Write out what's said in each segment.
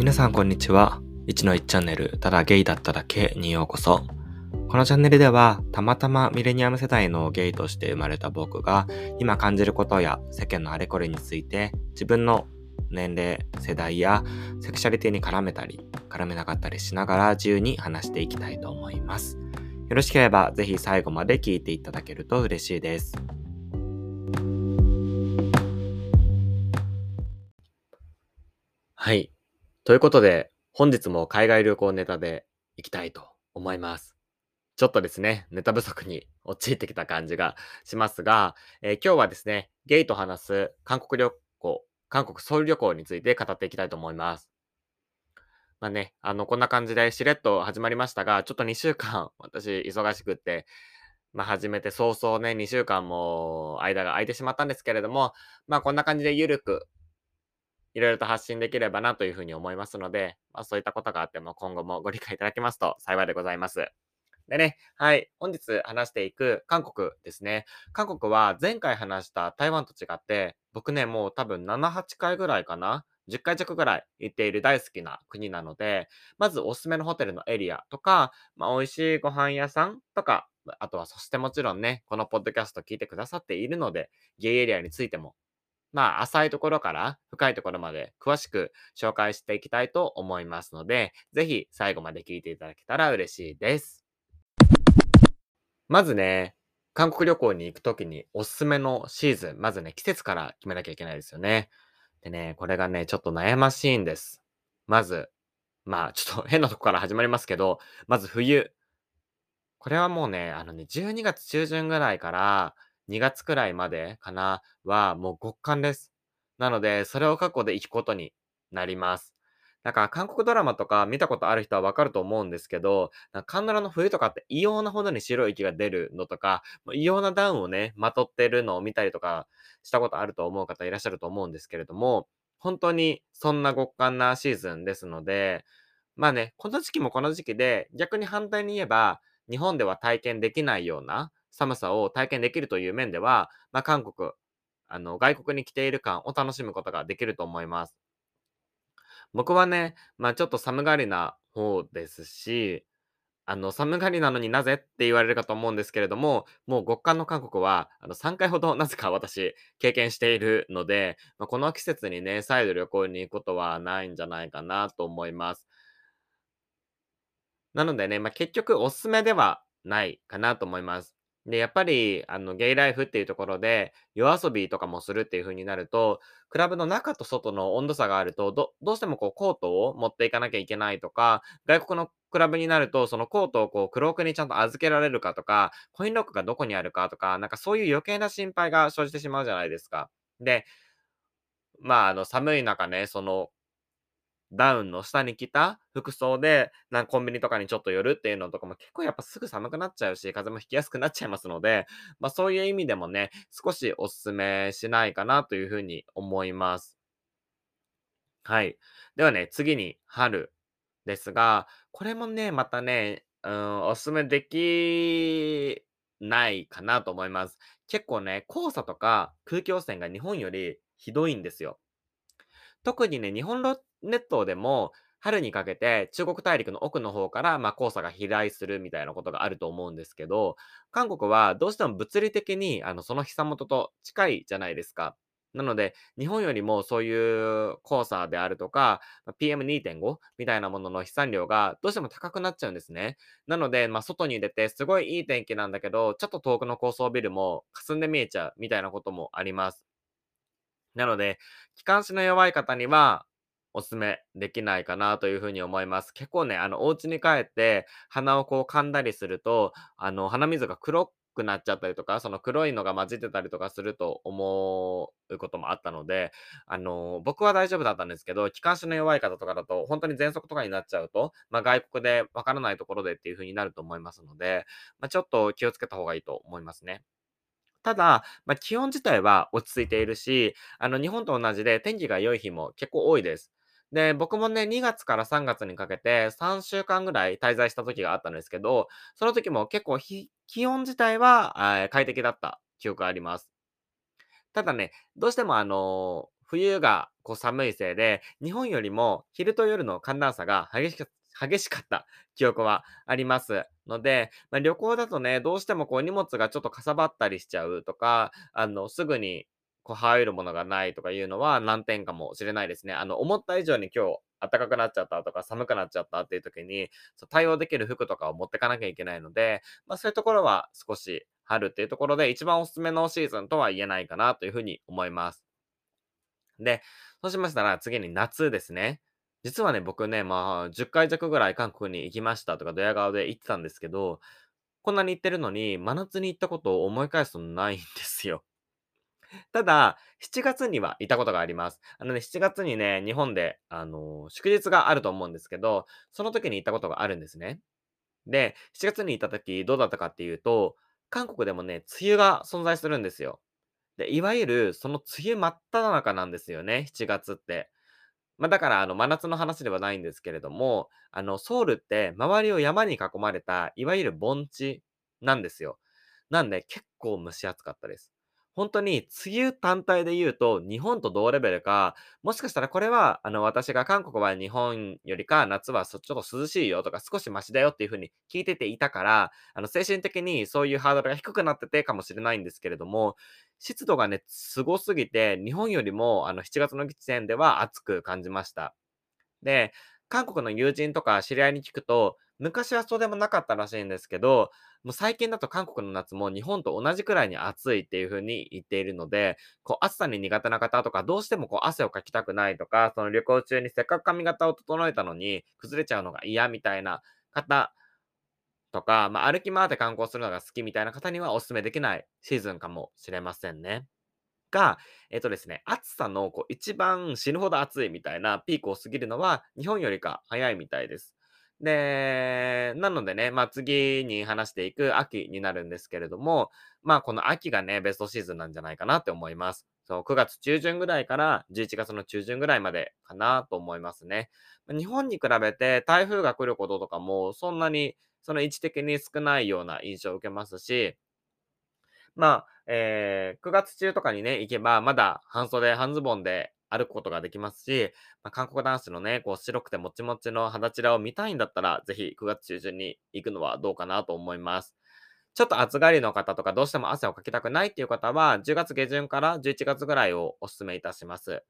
皆さんこんにちは。1の1チャンネル、ただゲイだっただけにようこそ。このチャンネルでは、たまたまミレニアム世代のゲイとして生まれた僕が、今感じることや世間のあれこれについて、自分の年齢、世代やセクシャリティに絡めたり、絡めなかったりしながら自由に話していきたいと思います。よろしければ、ぜひ最後まで聞いていただけると嬉しいです。はい。ということで、本日も海外旅行ネタで行きたいと思います。ちょっとですね、ネタ不足に陥ってきた感じがしますが、えー、今日はですね、ゲイと話す韓国旅行、韓国ソウル旅行について語っていきたいと思います。まあね、あの、こんな感じでしれっと始まりましたが、ちょっと2週間、私、忙しくって、まあ、始めて早々ね、2週間も間が空いてしまったんですけれども、まあ、こんな感じでゆるく、いろいろと発信できればなというふうに思いますので、まあ、そういったことがあっても今後もご理解いただけますと 幸いでございます。でね、はい。本日話していく韓国ですね。韓国は前回話した台湾と違って、僕ね、もう多分7、8回ぐらいかな。10回弱ぐらい行っている大好きな国なので、まずおすすめのホテルのエリアとか、まあ、美味しいご飯屋さんとか、あとはそしてもちろんね、このポッドキャスト聞いてくださっているので、ゲイエリアについてもまあ、浅いところから深いところまで詳しく紹介していきたいと思いますので、ぜひ最後まで聞いていただけたら嬉しいです。まずね、韓国旅行に行くときにおすすめのシーズン、まずね、季節から決めなきゃいけないですよね。でね、これがね、ちょっと悩ましいんです。まず、まあ、ちょっと 変なとこから始まりますけど、まず冬。これはもうね、あのね、12月中旬ぐらいから、2月くらいまでかなはもう極寒です。なので、それを過去で行くことになります。なんか韓国ドラマとか見たことある人はわかると思うんですけど、カンナラの冬とかって異様なほどに白い息が出るのとか、異様なダウンをね、まとってるのを見たりとかしたことあると思う方いらっしゃると思うんですけれども、本当にそんな極寒なシーズンですので、まあね、この時期もこの時期で、逆に反対に言えば、日本では体験できないような寒さを体験できるという面では、まあ、韓国、あの、外国に来ている感を楽しむことができると思います。僕はね、まあ、ちょっと寒がりな方ですし、あの、寒がりなのになぜって言われるかと思うんですけれども、もう極寒の韓国は、あの、3回ほど なぜか私、経験しているので、まあ、この季節にね、再度旅行に行くことはないんじゃないかなと思います。なのでね、まあ、結局おすすめではないかなと思います。で、やっぱり、あの、ゲイライフっていうところで、夜遊びとかもするっていう風になると、クラブの中と外の温度差があると、どどうしてもこうコートを持っていかなきゃいけないとか、外国のクラブになると、そのコートをこうクロークにちゃんと預けられるかとか、コインロックがどこにあるかとか、なんかそういう余計な心配が生じてしまうじゃないですか。で、まあ、あの、寒い中ね、そのダウンの下に着た服装で、なんコンビニとかにちょっと寄るっていうのとかも結構やっぱすぐ寒くなっちゃうし、風もひきやすくなっちゃいますので、まあそういう意味でもね、少しお勧めしないかなというふうに思います。はい。ではね、次に春ですが、これもね、またね、うん、お勧めできないかなと思います。結構ね、黄砂とか空気汚染が日本よりひどいんですよ。特にね、日本列島でも、春にかけて中国大陸の奥の方から、まあ、黄砂が飛来するみたいなことがあると思うんですけど、韓国はどうしても物理的に、あの、その日元と近いじゃないですか。なので、日本よりもそういう黄砂であるとか、PM2.5 みたいなものの飛散量がどうしても高くなっちゃうんですね。なので、まあ、外に出てすごいいい天気なんだけど、ちょっと遠くの高層ビルも霞んで見えちゃうみたいなこともあります。なので、気管支の弱い方には、お勧めできないかなというふうに思います。結構ね、あの、お家に帰って鼻をこう噛んだりすると、あの、鼻水が黒くなっちゃったりとか、その黒いのが混じってたりとかすると思うこともあったので、あの、僕は大丈夫だったんですけど、気管支の弱い方とかだと、本当に喘息とかになっちゃうと、まあ、外国でわからないところでっていう風になると思いますので、まあ、ちょっと気をつけた方がいいと思いますね。ただ、まあ、気温自体は落ち着いているし、あの、日本と同じで天気が良い日も結構多いです。で、僕もね、2月から3月にかけて3週間ぐらい滞在した時があったんですけど、その時も結構気温自体は、快適だった記憶があります。ただね、どうしてもあの、冬がこう寒いせいで、日本よりも昼と夜の寒暖差が激し激しかった記憶はありますので、まあ、旅行だとね、どうしてもこう荷物がちょっとかさばったりしちゃうとか、あの、すぐにこう入るものがないとかいうのは難点かもしれないですね。あの、思った以上に今日暖かくなっちゃったとか寒くなっちゃったっていう時に、そう対応できる服とかを持ってかなきゃいけないので、まあそういうところは少し春っていうところで一番おすすめのシーズンとは言えないかなというふうに思います。で、そうしましたら次に夏ですね。実はね、僕ね、まあ、10回弱ぐらい韓国に行きましたとか、ドヤ顔で言ってたんですけど、こんなに行ってるのに、真夏に行ったことを思い返すとないんですよ。ただ、7月には行ったことがあります。あのね、7月にね、日本で、あの、祝日があると思うんですけど、その時に行ったことがあるんですね。で、7月に行った時どうだったかっていうと、韓国でもね、梅雨が存在するんですよ。で、いわゆるその梅雨真っ只中なんですよね、7月って。まあ、だから、あの、真夏の話ではないんですけれども、あの、ソウルって周りを山に囲まれた、いわゆる盆地なんですよ。なんで、結構蒸し暑かったです。本当に梅雨単体で言うと、日本と同レベルか、もしかしたらこれは、あの、私が韓国は日本よりか夏はちょっと涼しいよとか少しマシだよっていう風に聞いてていたから、あの、精神的にそういうハードルが低くなっててかもしれないんですけれども、湿度がね、すごすぎて、日本よりもあの、7月の時点では暑く感じました。で、韓国の友人とか知り合いに聞くと、昔はそうでもなかったらしいんですけど、もう最近だと韓国の夏も日本と同じくらいに暑いっていう風に言っているので、こう暑さに苦手な方とか、どうしてもこう汗をかきたくないとか、その旅行中にせっかく髪型を整えたのに崩れちゃうのが嫌みたいな方とか、まあ、歩き回って観光するのが好きみたいな方にはお勧めできないシーズンかもしれませんね。が、えっとですね、暑さのこう一番死ぬほど暑いみたいなピークを過ぎるのは日本よりか早いみたいです。で、なのでね、まあ次に話していく秋になるんですけれども、まあこの秋がね、ベストシーズンなんじゃないかなって思います。そう、9月中旬ぐらいから11月の中旬ぐらいまでかなと思いますね。日本に比べて台風が来ることとかもそんなにその位置的に少ないような印象を受けますし、まあ、えー、9月中とかにね、行けば、まだ半袖、半ズボンで歩くことができますし、まあ、韓国男子のね、こう白くてもちもちの肌チラを見たいんだったら、ぜひ9月中旬に行くのはどうかなと思います。ちょっと暑がりの方とか、どうしても汗をかきたくないっていう方は、10月下旬から11月ぐらいをお勧めいたします。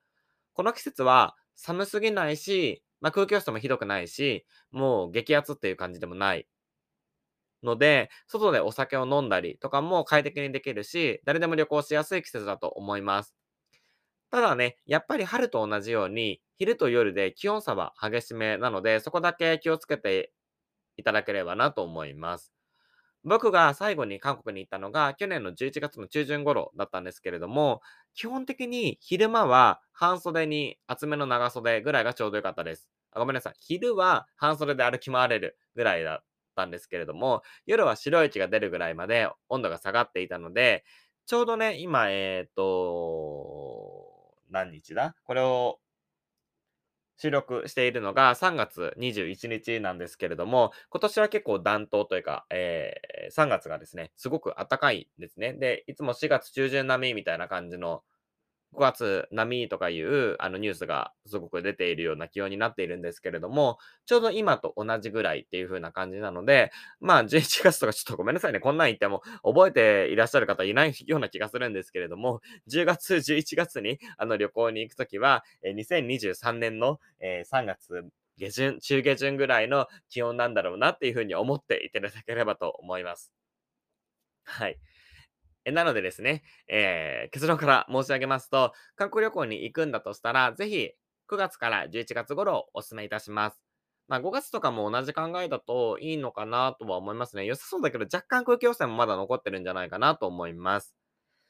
この季節は寒すぎないし、まあ、空気汚染もひどくないし、もう激アツっていう感じでもないので、外でお酒を飲んだりとかも快適にできるし、誰でも旅行しやすい季節だと思います。ただね、やっぱり春と同じように、昼と夜で気温差は激しめなので、そこだけ気をつけていただければなと思います。僕が最後に韓国に行ったのが、去年の11月の中旬頃だったんですけれども、基本的に昼間は半袖に厚めの長袖ぐらいがちょうどよかったです。あごめんなさい。昼は半袖で歩き回れるぐらいだったんですけれども、夜は白い息が出るぐらいまで温度が下がっていたので、ちょうどね、今、えっ、ー、と、何日だ？これを収録しているのが3月21日なんですけれども、今年は結構暖冬というか、えー、3月がですね、すごく暖かいんですね。で、いつも4月中旬並みみたいな感じの5月並みとかいうあのニュースがすごく出ているような気温になっているんですけれども、ちょうど今と同じぐらいっていう風な感じなので、まあ11月とかちょっとごめんなさいね、こんなん言っても覚えていらっしゃる方いないような気がするんですけれども、10月、11月にあの旅行に行くときは、2023年の、3月下旬、中下旬ぐらいの気温なんだろうなっていう風に思っていただければと思います。はい。なのでですね、えー、結論から申し上げますと、観光旅行に行くんだとしたら、ぜひ9月から11月頃をお勧めいたします。まあ5月とかも同じ考えだといいのかなとは思いますね。良さそうだけど若干空気汚染もまだ残ってるんじゃないかなと思います。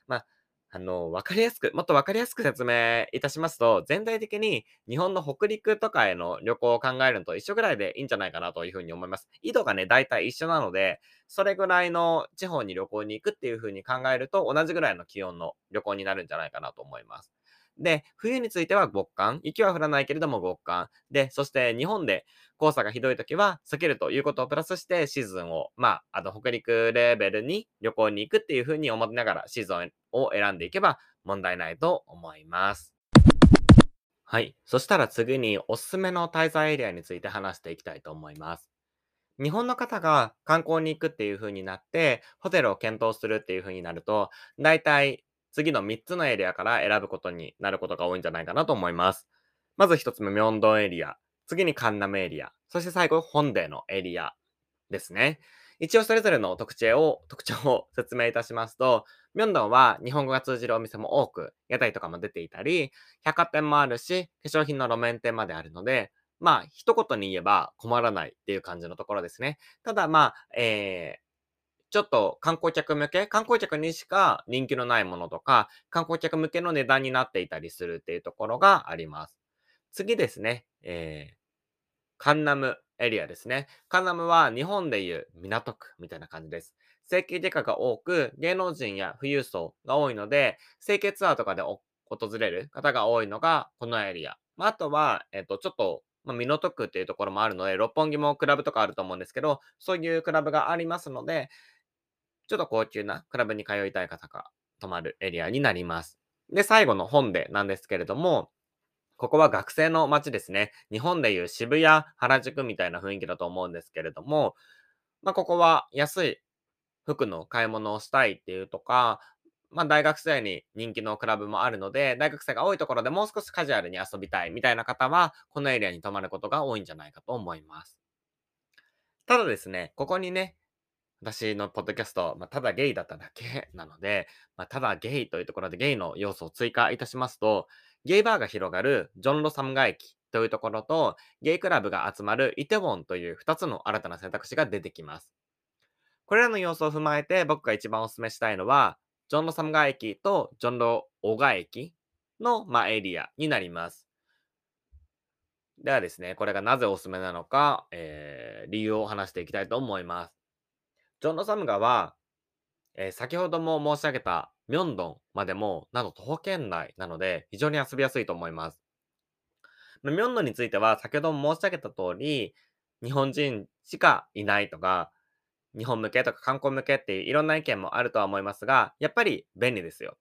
まああの、わかりやすく、もっとわかりやすく説明いたしますと、全体的に日本の北陸とかへの旅行を考えるのと一緒ぐらいでいいんじゃないかなというふうに思います。緯度がね、大体一緒なので、それぐらいの地方に旅行に行くっていうふうに考えると、同じぐらいの気温の旅行になるんじゃないかなと思います。で、冬については極寒。雪は降らないけれども極寒。で、そして日本で黄砂がひどい時は避けるということをプラスしてシーズンを、まあ、あの、北陸レベルに旅行に行くっていうふうに思いながらシーズンを選んでいけば問題ないと思います。はい。そしたら次におすすめの滞在エリアについて話していきたいと思います。日本の方が観光に行くっていう風になって、ホテルを検討するっていう風になると、だいたい次の3つのエリアから選ぶことになることが多いんじゃないかなと思います。まず1つ目、ミョンドンエリア。次にカンナムエリア。そして最後、本デのエリアですね。一応それぞれの特徴を、特徴を 説明いたしますと、ミョンドンは日本語が通じるお店も多く、屋台とかも出ていたり、百貨店もあるし、化粧品の路面店まであるので、まあ、一言に言えば困らないっていう感じのところですね。ただまあ、えー、ちょっと観光客向け、観光客にしか人気のないものとか、観光客向けの値段になっていたりするっていうところがあります。次ですね、えー、カンナムエリアですね。カンナムは日本でいう港区みたいな感じです。整形外科が多く、芸能人や富裕層が多いので、整形ツアーとかで訪れる方が多いのがこのエリア。まあ、あとは、えっ、と、ちょっと、まあ、港区っていうところもあるので、六本木もクラブとかあると思うんですけど、そういうクラブがありますので、ちょっと高級なクラブに通いたい方が泊まるエリアになります。で、最後の本でなんですけれども、ここは学生の街ですね。日本でいう渋谷、原宿みたいな雰囲気だと思うんですけれども、まあ、ここは安い服の買い物をしたいっていうとか、まあ、大学生に人気のクラブもあるので、大学生が多いところでもう少しカジュアルに遊びたいみたいな方は、このエリアに泊まることが多いんじゃないかと思います。ただですね、ここにね、私のポッドキャスト、まあ、ただゲイだっただけ なので、まあ、ただゲイというところでゲイの要素を追加いたしますと、ゲイバーが広がるジョンロサム街駅というところと、ゲイクラブが集まるイテウォンという2つの新たな選択肢が出てきます。これらの要素を踏まえて僕が一番お勧めしたいのは、ジョンロサム街駅とジョンロオガ駅の、まあ、エリアになります。ではですね、これがなぜおすすめなのか、えー、理由を話していきたいと思います。ジョンロサムガは、えー、先ほども申し上げたミョンドンまでも、など徒歩圏内なので、非常に遊びやすいと思います。ミョンドンについては、先ほども申し上げた通り、日本人しかいないとか、日本向けとか観光向けっていういろんな意見もあるとは思いますが、やっぱり便利ですよ。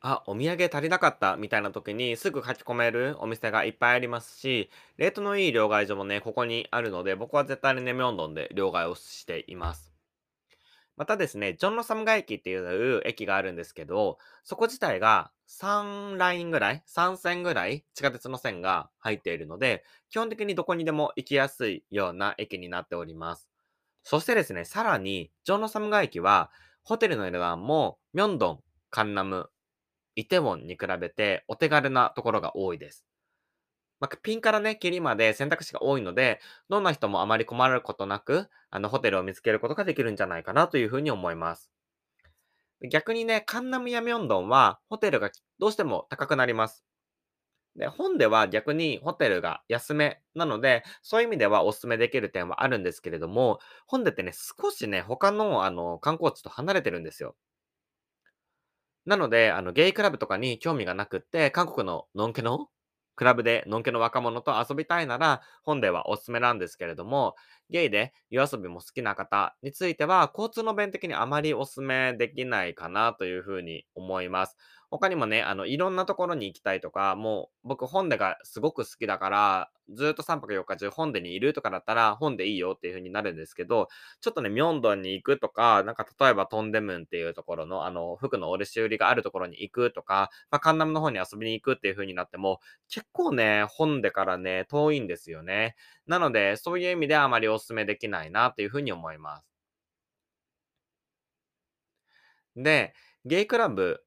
あ、お土産足りなかったみたいな時にすぐ書き込めるお店がいっぱいありますし、レートのいい両替所もね、ここにあるので、僕は絶対にね、ミョンドンで両替をしています。またですね、ジョンロサム街駅っていう駅があるんですけど、そこ自体が3ラインぐらい、3線ぐらい地下鉄の線が入っているので、基本的にどこにでも行きやすいような駅になっております。そしてですね、さらに、ジョンロサム街駅は、ホテルの値段も、ミョンドン、カンナム、イテウォンに比べてお手軽なところが多いです。まあ、ピンからね、切りまで選択肢が多いので、どんな人もあまり困ることなく、あの、ホテルを見つけることができるんじゃないかなというふうに思います。逆にね、カンナムやミョンドンは、ホテルがどうしても高くなります。で、本では逆にホテルが安めなので、そういう意味ではお勧めできる点はあるんですけれども、本でってね、少しね、他のあの観光地と離れてるんですよ。なので、あの、ゲイクラブとかに興味がなくって、韓国のノンケのクラブでのんけの若者と遊びたいなら、本ではおすすめなんですけれども、ゲイで夜遊びも好きな方については、交通の便的にあまりおすすめできないかなというふうに思います。他にもね、あの、いろんなところに行きたいとか、もう僕本でがすごく好きだから、ずっと3泊4日中本でにいるとかだったら本でいいよっていう風になるんですけど、ちょっとね、ミョンドンに行くとか、なんか例えばトンデムンっていうところの、あの、服の卸売りがあるところに行くとか、まあ、カンナムの方に遊びに行くっていう風になっても、結構ね、本でからね、遠いんですよね。なので、そういう意味であまりお勧めできないなっていう風に思います。で、ゲイクラブ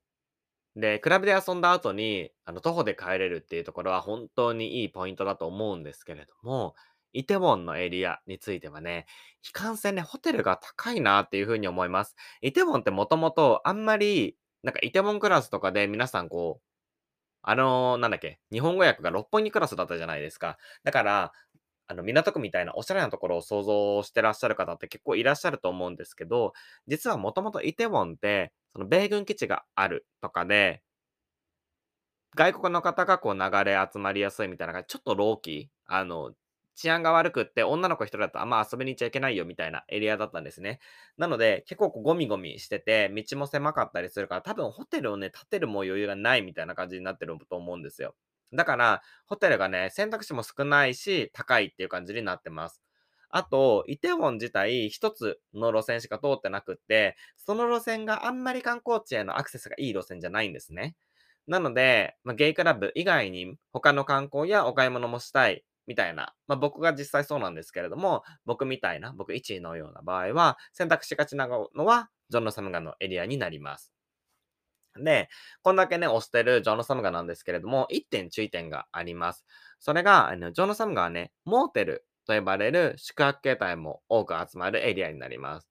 で、クラブで遊んだ後に、あの、徒歩で帰れるっていうところは本当にいいポイントだと思うんですけれども、イテウォンのエリアについてはね、いかんせんね、ホテルが高いなっていうふうに思います。イテウォンってもともとあんまり、なんかイテウォンクラスとかで皆さんこう、あのー、なんだっけ、日本語訳が六本木クラスだったじゃないですか。だから、あの、港区みたいなおしゃれなところを想像してらっしゃる方って結構いらっしゃると思うんですけど、実はもともとイテウォンって、その米軍基地があるとかで、外国の方がこう流れ集まりやすいみたいな感じ、ちょっとローキー、あの、治安が悪くって女の子一人だとあんま遊びに行っちゃいけないよみたいなエリアだったんですね。なので結構ゴミゴミしてて道も狭かったりするから多分ホテルをね建てるも余裕がないみたいな感じになってると思うんですよ。だから、ホテルがね、選択肢も少ないし、高いっていう感じになってます。あと、イテウォン自体一つの路線しか通ってなくって、その路線があんまり観光地へのアクセスがいい路線じゃないんですね。なので、まあ、ゲイクラブ以外に他の観光やお買い物もしたいみたいな、まあ、僕が実際そうなんですけれども、僕みたいな、僕1位のような場合は、選択しがちなのは、ジョン・ノサムガのエリアになります。で、こんだけね、推してるジョン・ノサムガなんですけれども、1点注意点があります。それが、あのジョン・ノサムガはね、モーテルと呼ばれる宿泊形態も多く集まるエリアになります。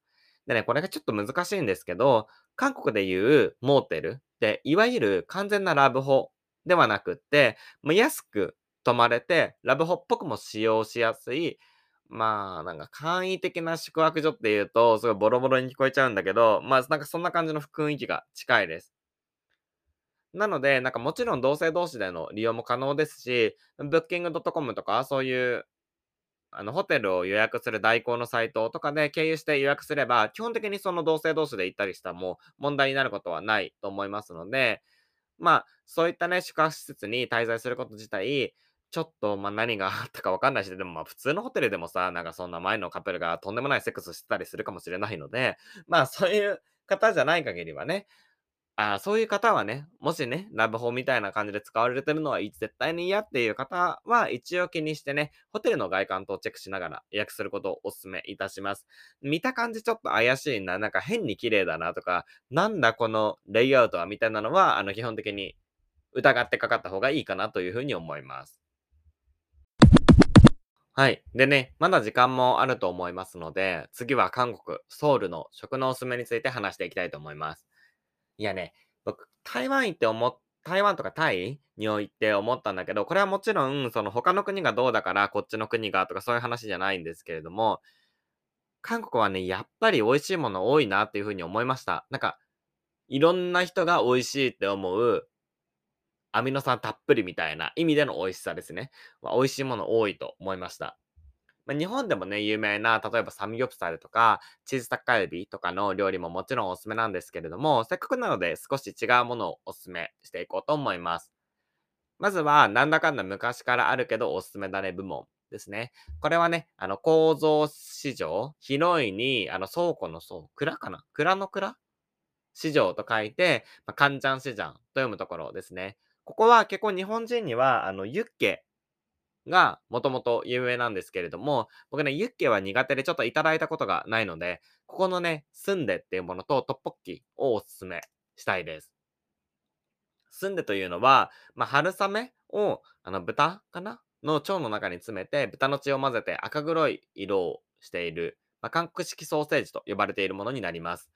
でね、これがちょっと難しいんですけど、韓国でいうモーテルって、いわゆる完全なラブホではなくって、もう安く泊まれて、ラブホっぽくも使用しやすい、まあ、なんか簡易的な宿泊所っていうと、すごいボロボロに聞こえちゃうんだけど、まあ、なんかそんな感じの雰囲気が近いです。なので、なんかもちろん同性同士での利用も可能ですし、ブッキングドットコムとかそういうあの、ホテルを予約する代行のサイトとかで経由して予約すれば、基本的にその同性同士で行ったりしたらもう問題になることはないと思いますので、まあ、そういったね、宿泊施設に滞在すること自体、ちょっと、まあ、何があったかわかんないし、でもまあ、普通のホテルでもさ、なんかそんな前のカップルがとんでもないセックスしてたりするかもしれないので、まあ、そういう方じゃない限りはね、ああ、そういう方はね、もしね、ラブホみたいな感じで使われてるのは絶対に嫌っていう方は一応気にしてね、ホテルの外観とチェックしながら予約することをお勧めいたします。見た感じちょっと怪しいな、なんか変に綺麗だなとか、なんだこのレイアウトはみたいなのは、あの基本的に疑ってかかった方がいいかなというふうに思います。はい。でね、まだ時間もあると思いますので、次は韓国、ソウルの食のおすすめについて話していきたいと思います。いやね、僕、台湾行って思っ台湾とかタイにおいて思ったんだけど、これはもちろん、その他の国がどうだから、こっちの国がとかそういう話じゃないんですけれども、韓国はね、やっぱり美味しいもの多いなっていう風に思いました。なんか、いろんな人が美味しいって思う、アミノ酸たっぷりみたいな意味での美味しさですね。ま、美味しいもの多いと思いました。まあ、日本でもね、有名な、例えばサムギョプサルとか、チーズタッカルビとかの料理ももちろんおすすめなんですけれども、せっかくなので少し違うものをおすすめしていこうと思います。まずは、なんだかんだ昔からあるけどおすすめだね部門ですね。これはね、あの、構造市場、広いに、あの、倉庫の倉、蔵かな？蔵の蔵市場と書いて、まあ、カンジャン市場と読むところですね。ここは結構日本人には、あの、ユッケがもともと有名なんですけれども、僕ね、ユッケは苦手でちょっといただいたことがないので、ここのね、スンデっていうものとトッポッキをおすすめしたいです。スンデというのは、まあ、春雨を、あの、豚かな？の腸の中に詰めて、豚の血を混ぜて赤黒い色をしている、まあ、韓国式ソーセージと呼ばれているものになります。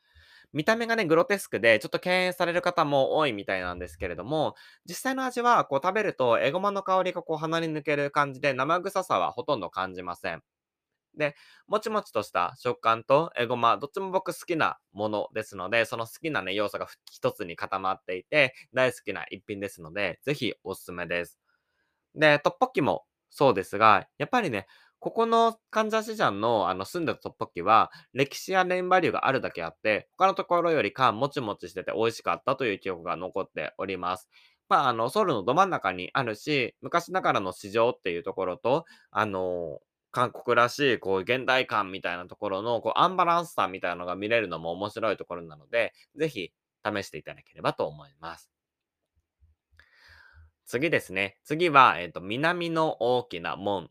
見た目がね、グロテスクで、ちょっと敬遠される方も多いみたいなんですけれども、実際の味は、こう食べると、エゴマの香りがこう鼻に抜ける感じで、生臭さはほとんど感じません。で、もちもちとした食感とエゴマ、どっちも僕好きなものですので、その好きなね、要素が一つに固まっていて、大好きな一品ですので、ぜひおすすめです。で、トッポッキもそうですが、やっぱりね、ここのカンザスジャンのあの住んでたトッポッキは、歴史や年バリューがあるだけあって、他のところよりかもちもちしてて美味しかったという記憶が残っております。まあ、あの、ソウルのど真ん中にあるし、昔ながらの市場っていうところと、あの韓国らしい、こう、現代感みたいなところの、こう、アンバランスさみたいなのが見れるのも面白いところなので、ぜひ試していただければと思います。次ですね。次は、えっ、ー、と、南の大きな門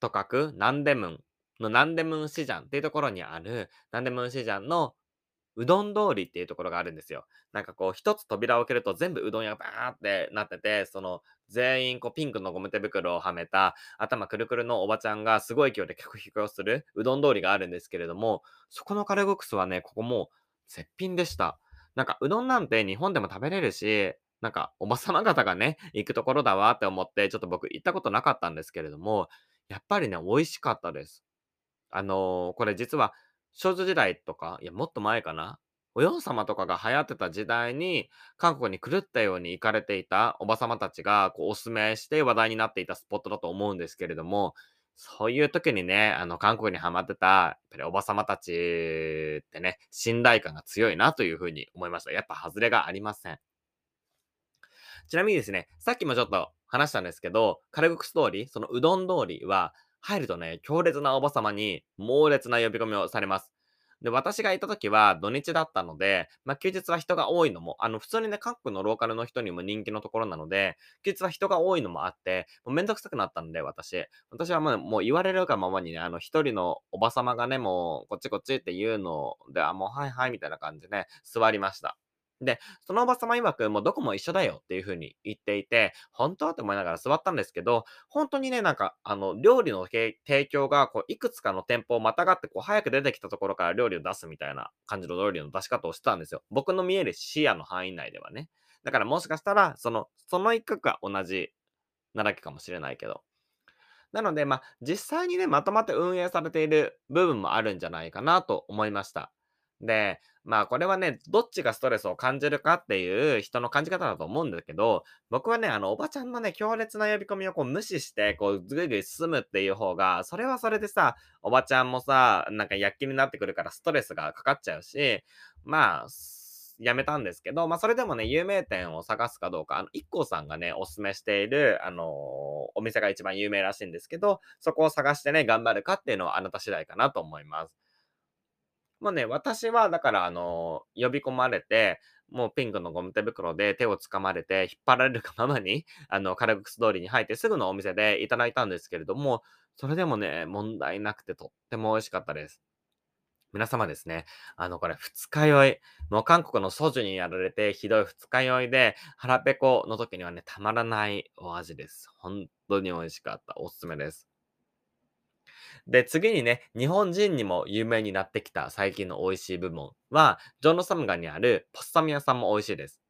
と書くナンデムンのナンデムン市場っていうところにある、ナンデムン市場のうどん通りっていうところがあるんですよ。なんかこう、一つ扉を開けると全部うどん屋がバーってなってて、その、全員こうピンクのゴム手袋をはめた頭くるくるのおばちゃんがすごい勢いで客引きをするうどん通りがあるんですけれども、そこのカレーボックスはね、ここも絶品でした。なんかうどんなんて日本でも食べれるし、なんかおばさま方がね、行くところだわって思って、ちょっと僕行ったことなかったんですけれども、やっぱりね、美味しかったです。あのー、これ実は少女時代とか、いや、もっと前かな。お嬢様とかが流行ってた時代に、韓国に狂ったように行かれていたおばさまたちが、こう、おすすめして話題になっていたスポットだと思うんですけれども、そういう時にね、あの、韓国にハマってた、やっぱりおばさまたちってね、信頼感が強いなというふうに思いました。やっぱ外れがありません。ちなみにですね、さっきもちょっと話したんですけど、カルグクス通り、そのうどん通りは、入るとね、強烈なおばさまに猛烈な呼び込みをされます。で、私がいた時は土日だったので、まあ、休日は人が多いのも、あの、普通にね、韓国のローカルの人にも人気のところなので、休日は人が多いのもあって、もうめんどくさくなったんで、私。私はもう、もう言われるがままにね、あの、一人のおばさまがね、もう、こっちこっちって言うので、あ、もう、はいはい、みたいな感じでね、座りました。で、そのおばさま曰く、もうどこも一緒だよっていう風に言っていて、本当って思いながら座ったんですけど、本当にね、なんか、あの、料理の提供が、こう、いくつかの店舗をまたがって、こう、早く出てきたところから料理を出すみたいな感じの料理の出し方をしてたんですよ。僕の見える視野の範囲内ではね。だからもしかしたら、その、その一角が同じなだけかもしれないけど。なので、まあ、実際にね、まとまって運営されている部分もあるんじゃないかなと思いました。で、まあこれはね、どっちがストレスを感じるかっていう人の感じ方だと思うんだけど、僕はね、あの、おばちゃんのね、強烈な呼び込みをこう無視して、こう、ぐいぐい進むっていう方が、それはそれでさ、おばちゃんもさ、なんか躍起になってくるからストレスがかかっちゃうし、まあ、やめたんですけど、まあそれでもね、有名店を探すかどうか、あの、一 k さんがね、おすすめしている、あのー、お店が一番有名らしいんですけど、そこを探してね、頑張るかっていうのはあなた次第かなと思います。もうね、私はだからあの、呼び込まれて、もうピンクのゴム手袋で手を掴まれて、引っ張られるがままに、あの、カラグクス通りに入ってすぐのお店でいただいたんですけれども、それでもね、問題なくてとっても美味しかったです。皆様ですね、あの、これ二日酔い。もう韓国のソジュにやられてひどい二日酔いで、腹ペコの時にはね、たまらないお味です。本当に美味しかった。おすすめです。で、次にね、日本人にも有名になってきた最近の美味しい部門は、ジョンロサムガにあるポッサム屋さんも美味しいです。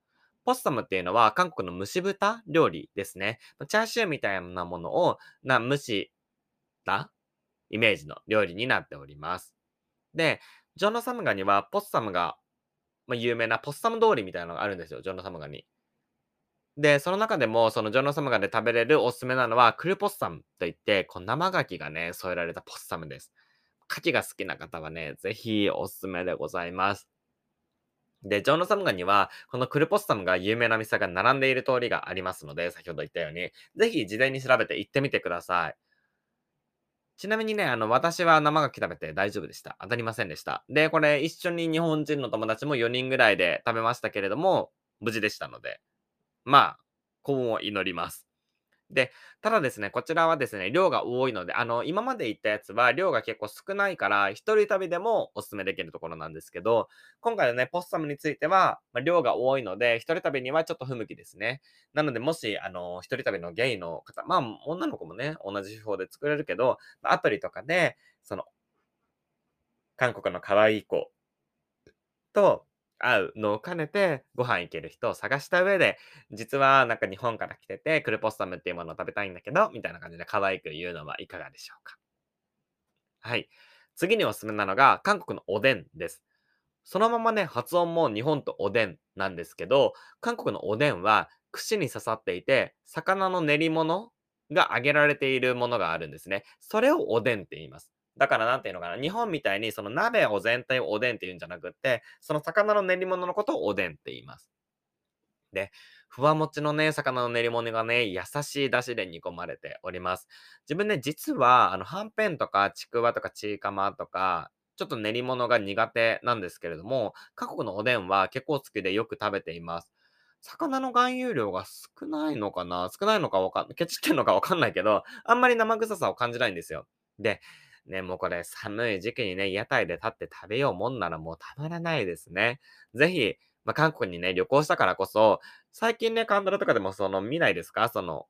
ポッサムっていうのは韓国の蒸し豚料理ですね。チャーシューみたいなものをな蒸したイメージの料理になっております。で、ジョンロサムガにはポッサムが、まあ、有名なポッサム通りみたいなのがあるんですよ、ジョンロサムガに。で、その中でも、そのジョンロサムガで食べれるおすすめなのは、クルポッサムといって、こう生牡蠣がね、添えられたポッサムです。牡蠣が好きな方はね、ぜひおすすめでございます。で、ジョンロサムガには、このクルポッサムが有名な店が並んでいる通りがありますので、先ほど言ったように、ぜひ事前に調べて行ってみてください。ちなみにね、あの、私は生牡蠣食べて大丈夫でした。当たりませんでした。で、これ一緒に日本人の友達も4人ぐらいで食べましたけれども、無事でしたので、まあ、幸運を祈ります。で、ただですね、こちらはですね、量が多いので、あの、今まで行ったやつは量が結構少ないから、一人旅でもお勧めできるところなんですけど、今回のね、ポッサムについては、まあ、量が多いので、一人旅にはちょっと不向きですね。なので、もし、あの、一人旅のゲイの方、まあ、女の子もね、同じ手法で作れるけど、アプリとかで、その、韓国の可愛い子と、会うのを兼ねて、ご飯行ける人を探した上で、実はなんか日本から来てて、クルポッサムっていうものを食べたいんだけど、みたいな感じで可愛く言うのはいかがでしょうか。はい。次におすすめなのが、韓国のおでんです。そのままね、発音も日本とおでんなんですけど、韓国のおでんは串に刺さっていて、魚の練り物が揚げられているものがあるんですね。それをおでんって言います。だからなんていうのかな、日本みたいにその鍋を全体をおでんって言うんじゃなくって、その魚の練り物のことをおでんって言います。で、ふわもちのね、魚の練り物がね、優しい出汁で煮込まれております。自分ね、実は、あの、はんぺんとかちくわとかちいかまとか、ちょっと練り物が苦手なんですけれども、韓国のおでんは結構好きでよく食べています。魚の含有量が少ないのかな？少ないのかわかん。ケチってんのかわかんないけど、あんまり生臭さを感じないんですよ。で、ね、もうこれ寒い時期にね、屋台で立って食べようもんならもうたまらないですね。ぜひ、まあ、韓国にね、旅行したからこそ、最近ね、カンドラとかでもその見ないですか？その、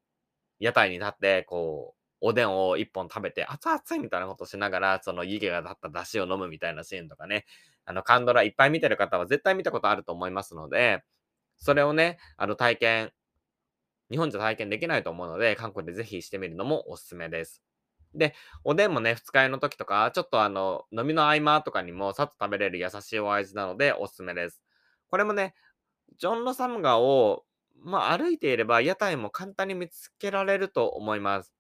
屋台に立って、こう、おでんを一本食べて、熱々みたいなことしながら、その湯気が立った出汁を飲むみたいなシーンとかね、あの、カンドラいっぱい見てる方は絶対見たことあると思いますので、それをね、あの、体験、日本じゃ体験できないと思うので、韓国でぜひしてみるのもおすすめです。で、おでんもね、二日酔いの時とか、ちょっとあの、飲みの合間とかにもさっと食べれる優しいお味なのでおすすめです。これもね、ジョンロサムガを、まあ、歩いていれば屋台も簡単に見つけられると思います。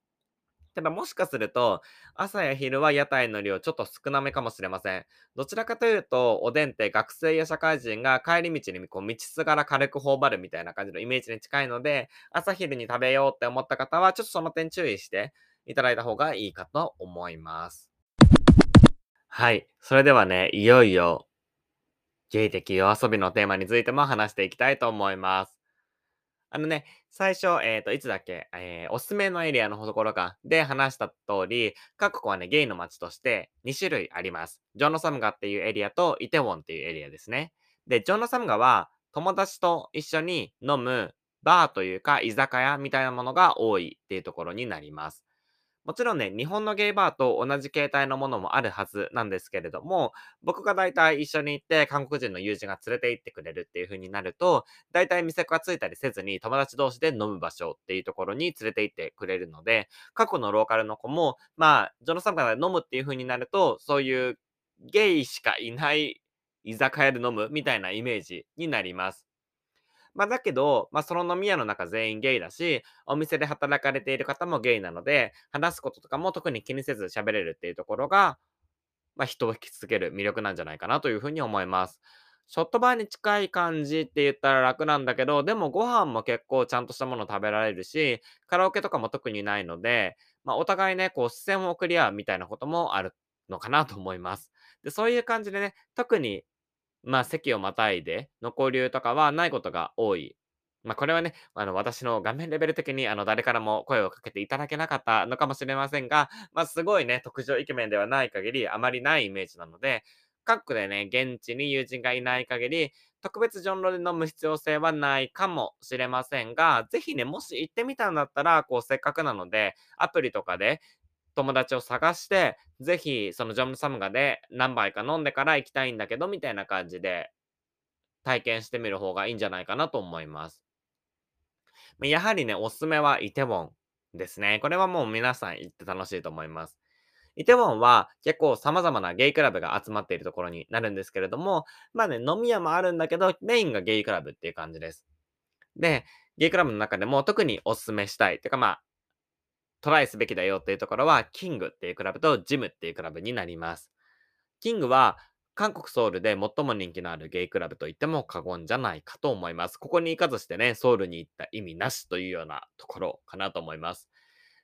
ただもしかすると、朝や昼は屋台の量ちょっと少なめかもしれません。どちらかというと、おでんって学生や社会人が帰り道にこう道すがら軽く頬張るみたいな感じのイメージに近いので、朝昼に食べようって思った方は、ちょっとその点注意していただいた方がいいかと思います。はい。それではね、いよいよ、芸的夜遊びのテーマについても話していきたいと思います。あのね、最初、えっ、ー、と、いつだっけ、えー、おすすめのエリアのところか、で話した通り、各国はね、ゲイの街として2種類あります。ジョンノサムガっていうエリアとイテウォンっていうエリアですね。で、ジョンノサムガは友達と一緒に飲むバーというか居酒屋みたいなものが多いっていうところになります。もちろんね、日本のゲイバーと同じ形態のものもあるはずなんですけれども、僕が大体一緒に行って韓国人の友人が連れて行ってくれるっていう風になると、大体店がついたりせずに友達同士で飲む場所っていうところに連れて行ってくれるので、過去のローカルの子も、まあ、ジョノサンカで飲むっていう風になると、そういうゲイしかいない居酒屋で飲むみたいなイメージになります。まあ、だけど、まあ、その飲み屋の中全員ゲイだし、お店で働かれている方もゲイなので、話すこととかも特に気にせず喋れるっていうところが、まあ、人を引きつける魅力なんじゃないかなというふうに思います。ショットバーに近い感じって言ったら楽なんだけど、でもご飯も結構ちゃんとしたもの食べられるし、カラオケとかも特にないので、まあ、お互いね、こう、視線を送り合うみたいなこともあるのかなと思います。で、そういう感じでね、特にまあ、席をまたいでの交流とかはないことが多い。まあ、これはね、あの、私の画面レベル的に、あの、誰からも声をかけていただけなかったのかもしれませんが、まあ、すごいね、特徴イケメンではない限り、あまりないイメージなので、各国でね、現地に友人がいない限り、特別ジョンロで飲む必要性はないかもしれませんが、ぜひね、もし行ってみたんだったら、こう、せっかくなので、アプリとかで友達を探して、ぜひ、そのジョムサムガで何杯か飲んでから行きたいんだけど、みたいな感じで体験してみる方がいいんじゃないかなと思います。やはりね、おすすめはイテウォンですね。これはもう皆さん行って楽しいと思います。イテウォンは結構様々なゲイクラブが集まっているところになるんですけれども、まあね、飲み屋もあるんだけど、メインがゲイクラブっていう感じです。で、ゲイクラブの中でも特におすすめしたい。てかまあ、トライすべきだよっていうところは、キングっていうクラブとジムっていうクラブになります。キングは、韓国ソウルで最も人気のあるゲイクラブと言っても過言じゃないかと思います。ここに行かずしてね、ソウルに行った意味なしというようなところかなと思います。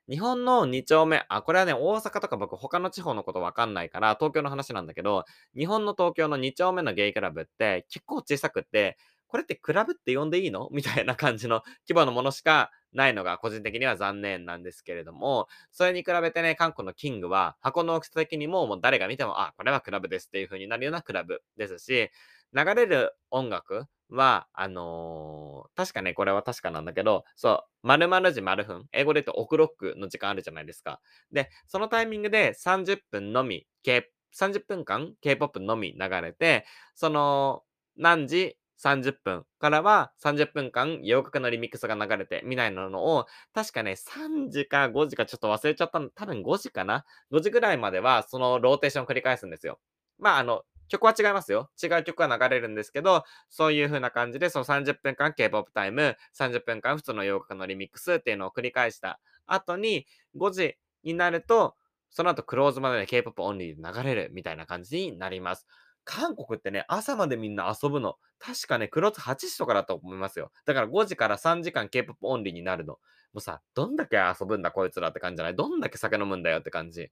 日本の2丁目、あ、これはね、大阪とか僕他の地方のことわかんないから、東京の話なんだけど、日本の東京の2丁目のゲイクラブって結構小さくて、これってクラブって呼んでいいの？みたいな感じの規模のものしかないのが個人的には残念なんですけれども、それに比べてね、韓国のキングは箱の大きさ的にももう誰が見ても、あ、これはクラブですっていう風になるようなクラブですし、流れる音楽は、あのー、確かね、これは確かなんだけど、そう、〇〇時〇分、英語で言うとオクロックの時間あるじゃないですか。で、そのタイミングで30分のみ、K、30分間 K-POP のみ流れて、その、何時30分からは30分間洋楽のリミックスが流れてみたいなのを、確かね、3時か5時かちょっと忘れちゃったの、多分5時かな ?5 時ぐらいまではそのローテーションを繰り返すんですよ。まあ、あの、曲は違いますよ。違う曲は流れるんですけど、そういう風な感じで、その30分間 K-POP タイム、30分間普通の洋楽のリミックスっていうのを繰り返した後に、5時になると、その後クローズまでで K-POP オンリーで流れるみたいな感じになります。韓国ってね、朝までみんな遊ぶの。確かね、クローズ8時とかだと思いますよ。だから5時から3時間 K-POP オンリーになるの。もうさ、どんだけ遊ぶんだこいつらって感じじゃない？どんだけ酒飲むんだよって感じ。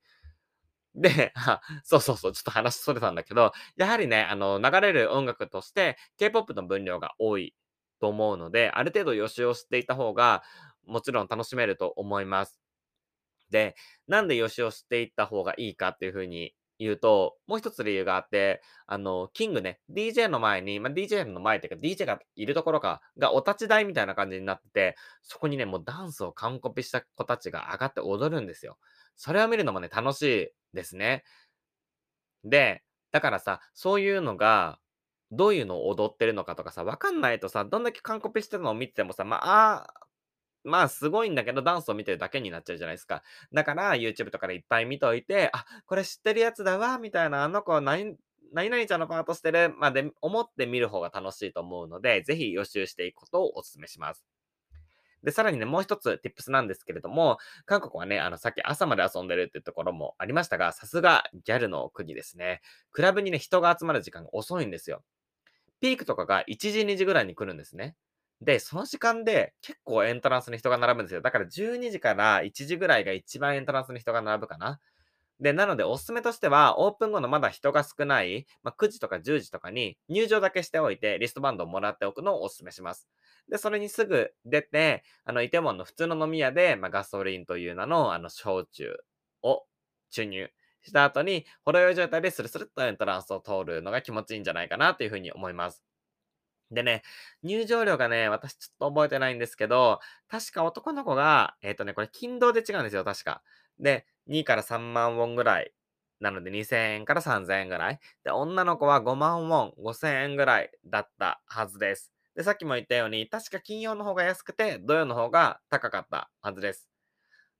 で、そうそうそう、ちょっと話それたんだけど、やはりね、あの、流れる音楽として K-POP の分量が多いと思うので、ある程度予習をしていた方が、もちろん楽しめると思います。で、なんで予習をしていった方がいいかっていうふうに言うと、もう一つ理由があって、あの、キングね、DJ の前に、まあ、DJ の前っていうか、DJ がいるところか、がお立ち台みたいな感じになってて、そこにね、もうダンスを完コピした子たちが上がって踊るんですよ。それを見るのもね、楽しいですね。で、だからさ、そういうのが、どういうのを踊ってるのかとかさ、わかんないとさ、どんだけ完コピしてるのを見ててもさ、まあ、あまあ、すごいんだけど、ダンスを見てるだけになっちゃうじゃないですか。だから、YouTube とかでいっぱい見といて、あ、これ知ってるやつだわ、みたいな、あの子、何、何々ちゃんのパートしてるまで思って見る方が楽しいと思うので、ぜひ予習していくことをお勧めします。で、さらにね、もう一つ tips なんですけれども、韓国はね、あの、さっき朝まで遊んでるっていうところもありましたが、さすがギャルの国ですね。クラブにね、人が集まる時間が遅いんですよ。ピークとかが1時、2時ぐらいに来るんですね。で、その時間で結構エントランスに人が並ぶんですよ。だから12時から1時ぐらいが一番エントランスに人が並ぶかな。で、なのでおすすめとしては、オープン後のまだ人が少ない、まあ、9時とか10時とかに入場だけしておいて、リストバンドをもらっておくのをおすすめします。で、それにすぐ出て、あの、イテウォンの普通の飲み屋で、まあ、ガソリンという名の、あの、焼酎を注入した後に、ほろ酔い状態でスルスルっとエントランスを通るのが気持ちいいんじゃないかなというふうに思います。でね、入場料がね、私ちょっと覚えてないんですけど、確か男の子が、えっ、とね、これ金銅で違うんですよ、確か。で、2から3万ウォンぐらい。なので2000円から3000円ぐらい。で、女の子は5万ウォン、5000円ぐらいだったはずです。で、さっきも言ったように、確か金曜の方が安くて、土曜の方が高かったはずです。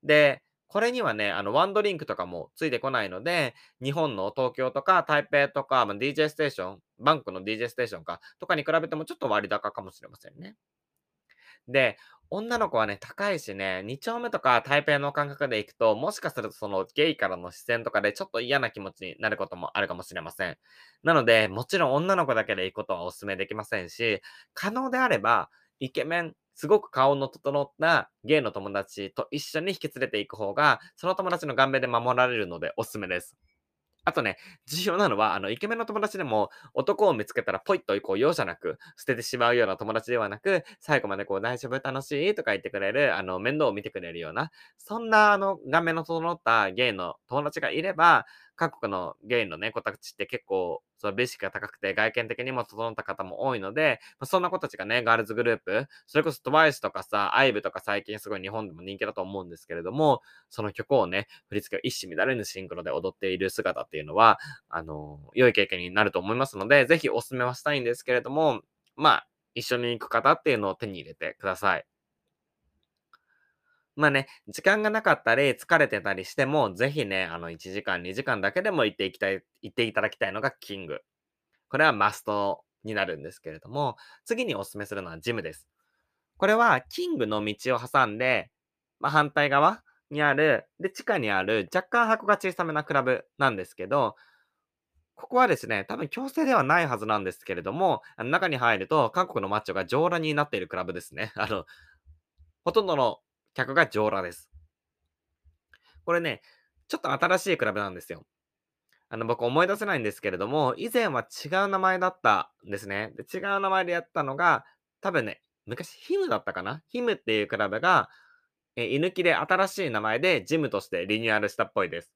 で、これにはね、あの、ワンドリンクとかもついてこないので、日本の東京とか台北とか、まあ、DJ ステーション、バンクの DJ ステーションか、とかに比べてもちょっと割高かもしれませんね。で、女の子はね、高いしね、2丁目とか台北の感覚で行くと、もしかするとそのゲイからの視線とかでちょっと嫌な気持ちになることもあるかもしれません。なので、もちろん女の子だけで行くことはお勧めできませんし、可能であれば、イケメン、すごく顔の整ったゲイの友達と一緒に引き連れて行く方が、その友達の顔面で守られるのでおすすめです。あとね、重要なのは、あの、イケメンの友達でも、男を見つけたらポイッとこう容赦なく捨ててしまうような友達ではなく、最後までこう大丈夫？楽しい？とか言ってくれる、あの、面倒を見てくれるような、そんなあの、顔面の整ったゲイの友達がいれば、各国のゲイのね、子たちって結構、そのベーシックが高くて外見的にも整った方も多いので、まあ、そんな子たちがね、ガールズグループ、それこそ TWICE とかさ、IVE とか最近すごい日本でも人気だと思うんですけれども、その曲をね、振り付けを一糸乱れぬシンクロで踊っている姿っていうのは、あの、良い経験になると思いますので、ぜひお勧めはしたいんですけれども、まあ、一緒に行く方っていうのを手に入れてください。まあね、時間がなかったり、疲れてたりしても、ぜひね、あの、1時間、2時間だけでも行っていきたい、行っていただきたいのがキング。これはマストになるんですけれども、次にお勧めするのはジムです。これは、キングの道を挟んで、まあ、反対側にある、で、地下にある、若干箱が小さめなクラブなんですけど、ここはですね、多分強制ではないはずなんですけれども、中に入ると、韓国のマッチョが上裸になっているクラブですね。あの、ほとんどの客が上裸です。これね、ちょっと新しいクラブなんですよ。あの、僕思い出せないんですけれども、以前は違う名前だったんですね。で、違う名前でやったのが、多分ね、昔ヒムだったかな？ヒムっていうクラブが、え、居抜きで新しい名前でジムとしてリニューアルしたっぽいです。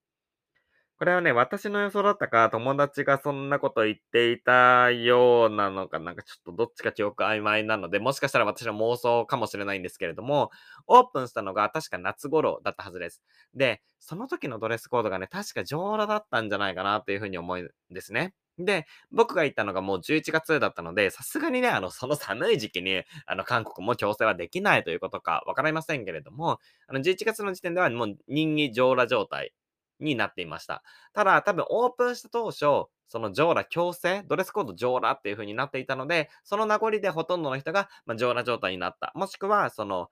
これはね、私の予想だったか、友達がそんなこと言っていたようなのか、なんかちょっとどっちか記憶曖昧なので、もしかしたら私の妄想かもしれないんですけれども、オープンしたのが確か夏頃だったはずです。で、その時のドレスコードがね、確か上裸だったんじゃないかなというふうに思うんですね。で、僕が行ったのがもう11月だったので、さすがにね、あの、その寒い時期に、あの、韓国も強制はできないということかわかりませんけれども、あの、11月の時点ではもう人気上裸状態になっていました。ただ、多分オープンした当初、その上裸強制、ドレスコード上裸っていう風になっていたので、その名残でほとんどの人が、まあ、上裸状態になった。もしくは、その、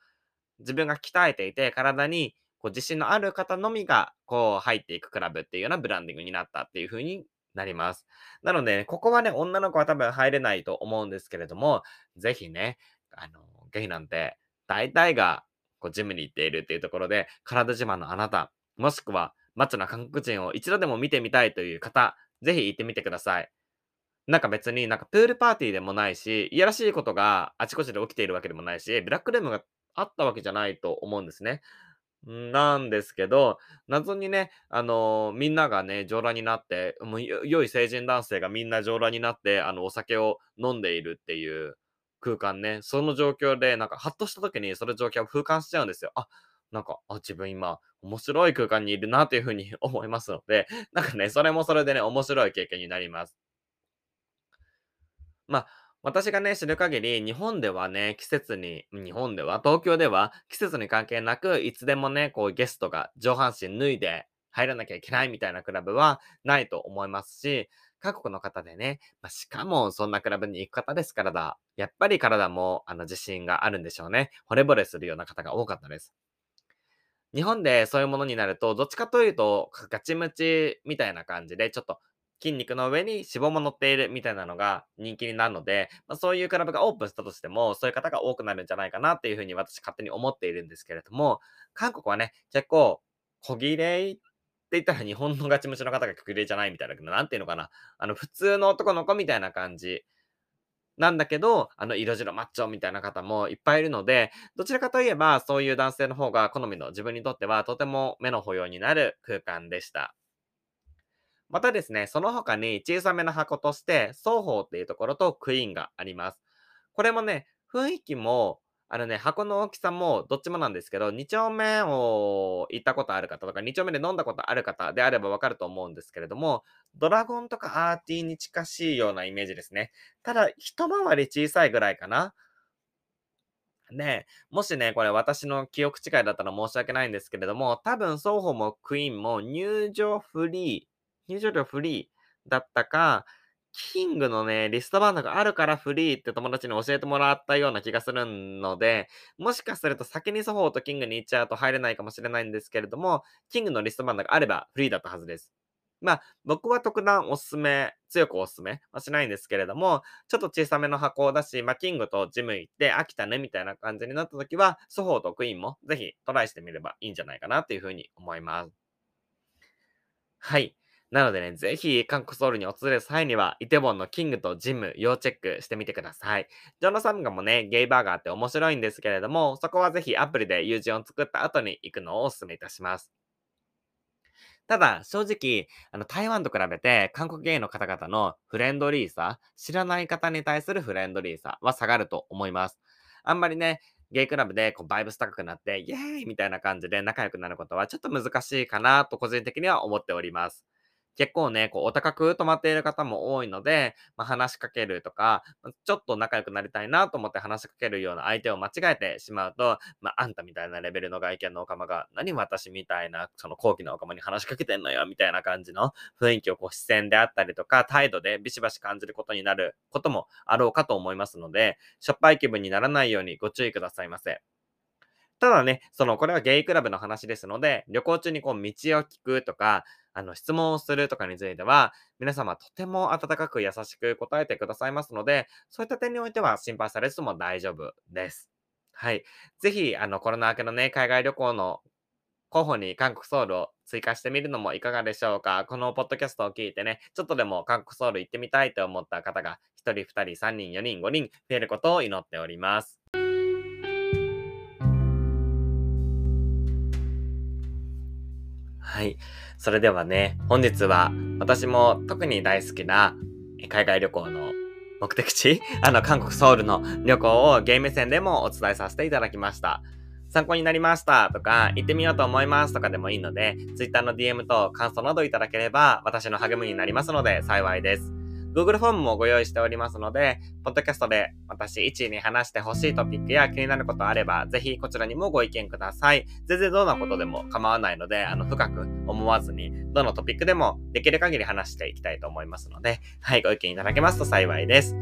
自分が鍛えていて、体にこう自信のある方のみが、こう入っていくクラブっていうようなブランディングになったっていう風になります。なので、ここはね、女の子は多分入れないと思うんですけれども、ぜひね、あの、ゲイなんて、大体が、こう、ジムに行っているっていうところで、体自慢のあなた、もしくは、マッチョな韓国人を一度でも見てみたいという方、ぜひ行ってみてください。なんか別になんかプールパーティーでもないし、いやらしいことがあちこちで起きているわけでもないし、ブラックルームがあったわけじゃないと思うんですね。なんですけど、謎にね、あのーみんながね、上裸になって、もう良い成人男性がみんな上裸になって、あの、お酒を飲んでいるっていう空間ね、その状況で、なんか、ハッとした時にその状況を風感しちゃうんですよ。あ、なんか、あ、自分今、面白い空間にいるなというふうに 思いますので、なんかね、それもそれでね、面白い経験になります。まあ、私がね、知る限り、日本ではね、季節に、日本では、東京では、季節に関係なく、いつでもね、こう、ゲストが上半身脱いで入らなきゃいけないみたいなクラブはないと思いますし、韓国の方でね、まあ、しかもそんなクラブに行く方ですからだ。やっぱり体も、あの、自信があるんでしょうね。惚れ惚れするような方が多かったです。日本でそういうものになると、どっちかというと、ガチムチみたいな感じで、ちょっと筋肉の上に脂肪も乗っているみたいなのが人気になるので、まあ、そういうクラブがオープンしたとしても、そういう方が多くなるんじゃないかなっていうふうに私勝手に思っているんですけれども、韓国はね、結構、小切れって言ったら日本のガチムチの方が小切れじゃないみたいな、なんていうのかな。あの、普通の男の子みたいな感じ。なんだけど、あの、色白マッチョみたいな方もいっぱいいるので、どちらかといえば、そういう男性の方が好みの自分にとってはとても目の保養になる空間でした。またですね、その他に小さめの箱として、双方っていうところとクイーンがあります。これもね、雰囲気もあのね、箱の大きさもどっちもなんですけど、2丁目を行ったことある方とか、2丁目で飲んだことある方であればわかると思うんですけれども、ドラゴンとかアーティーに近しいようなイメージですね。ただ、一回り小さいぐらいかな。で、もしね、これ私の記憶違いだったら申し訳ないんですけれども、多分双方もクイーンも入場フリー、入場料フリーだったか、キングのね、リストバンドがあるからフリーって友達に教えてもらったような気がするので、もしかすると先にソフォーとキングに行っちゃうと入れないかもしれないんですけれども、キングのリストバンドがあればフリーだったはずです。まあ、僕は特段おすすめ、強くおすすめはしないんですけれども、ちょっと小さめの箱だし、まあ、キングとジム行って飽きたねみたいな感じになった時は、ソフォーとクイーンもぜひトライしてみればいいんじゃないかなっていうふうに思います。はい。なのでね、ぜひ韓国ソウルに訪れる際には、イテウォンのキングとジム、要チェックしてみてください。ジョナサンガもね、ゲイバーガーって面白いんですけれども、そこはぜひアプリで友人を作った後に行くのをお勧めいたします。ただ、正直、あの、台湾と比べて、韓国ゲイの方々のフレンドリーさ、知らない方に対するフレンドリーさは下がると思います。あんまりね、ゲイクラブでこうバイブス高くなって、イエーイみたいな感じで仲良くなることはちょっと難しいかなと個人的には思っております。結構ね、こう、お高く泊まっている方も多いので、まあ、話しかけるとか、ちょっと仲良くなりたいなと思って話しかけるような相手を間違えてしまうと、まあ、あんたみたいなレベルの外見のオカマが、何私みたいな、その高貴なオカマに話しかけてんのよ、みたいな感じの雰囲気をこう、視線であったりとか、態度でビシバシ感じることになることもあろうかと思いますので、しょっぱい気分にならないようにご注意くださいませ。ただね、その、これはゲイクラブの話ですので、旅行中にこう、道を聞くとか、あの、質問をするとかについては、皆様とても温かく優しく答えてくださいますので、そういった点においては心配されずとも大丈夫です。はい。ぜひ、あの、コロナ明けのね、海外旅行の候補に韓国ソウルを追加してみるのもいかがでしょうかこのポッドキャストを聞いてね、ちょっとでも韓国ソウル行ってみたいと思った方が、1人、2人、3人、4人、5人増えることを祈っております。はい。それではね、本日は私も特に大好きな海外旅行の目的地 あの、韓国ソウルの旅行をゲーム戦でもお伝えさせていただきました。参考になりましたとか、行ってみようと思いますとかでもいいので、Twitter の DM と感想などいただければ私の励みになりますので幸いです。Google フォームもご用意しておりますので、ポッドキャストで私1位に話してほしいトピックや気になることあれば、ぜひこちらにもご意見ください。全然どんなことでも構わないので、あの、深く思わずに、どのトピックでもできる限り話していきたいと思いますので、はい、ご意見いただけますと幸いです。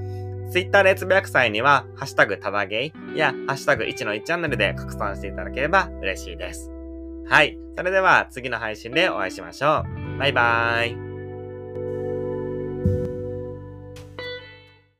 Twitter でつぶやく際には、ハッシュタグただゲイや、ハッシュタグ1の1チャンネルで拡散していただければ嬉しいです。はい。それでは次の配信でお会いしましょう。バイバーイ。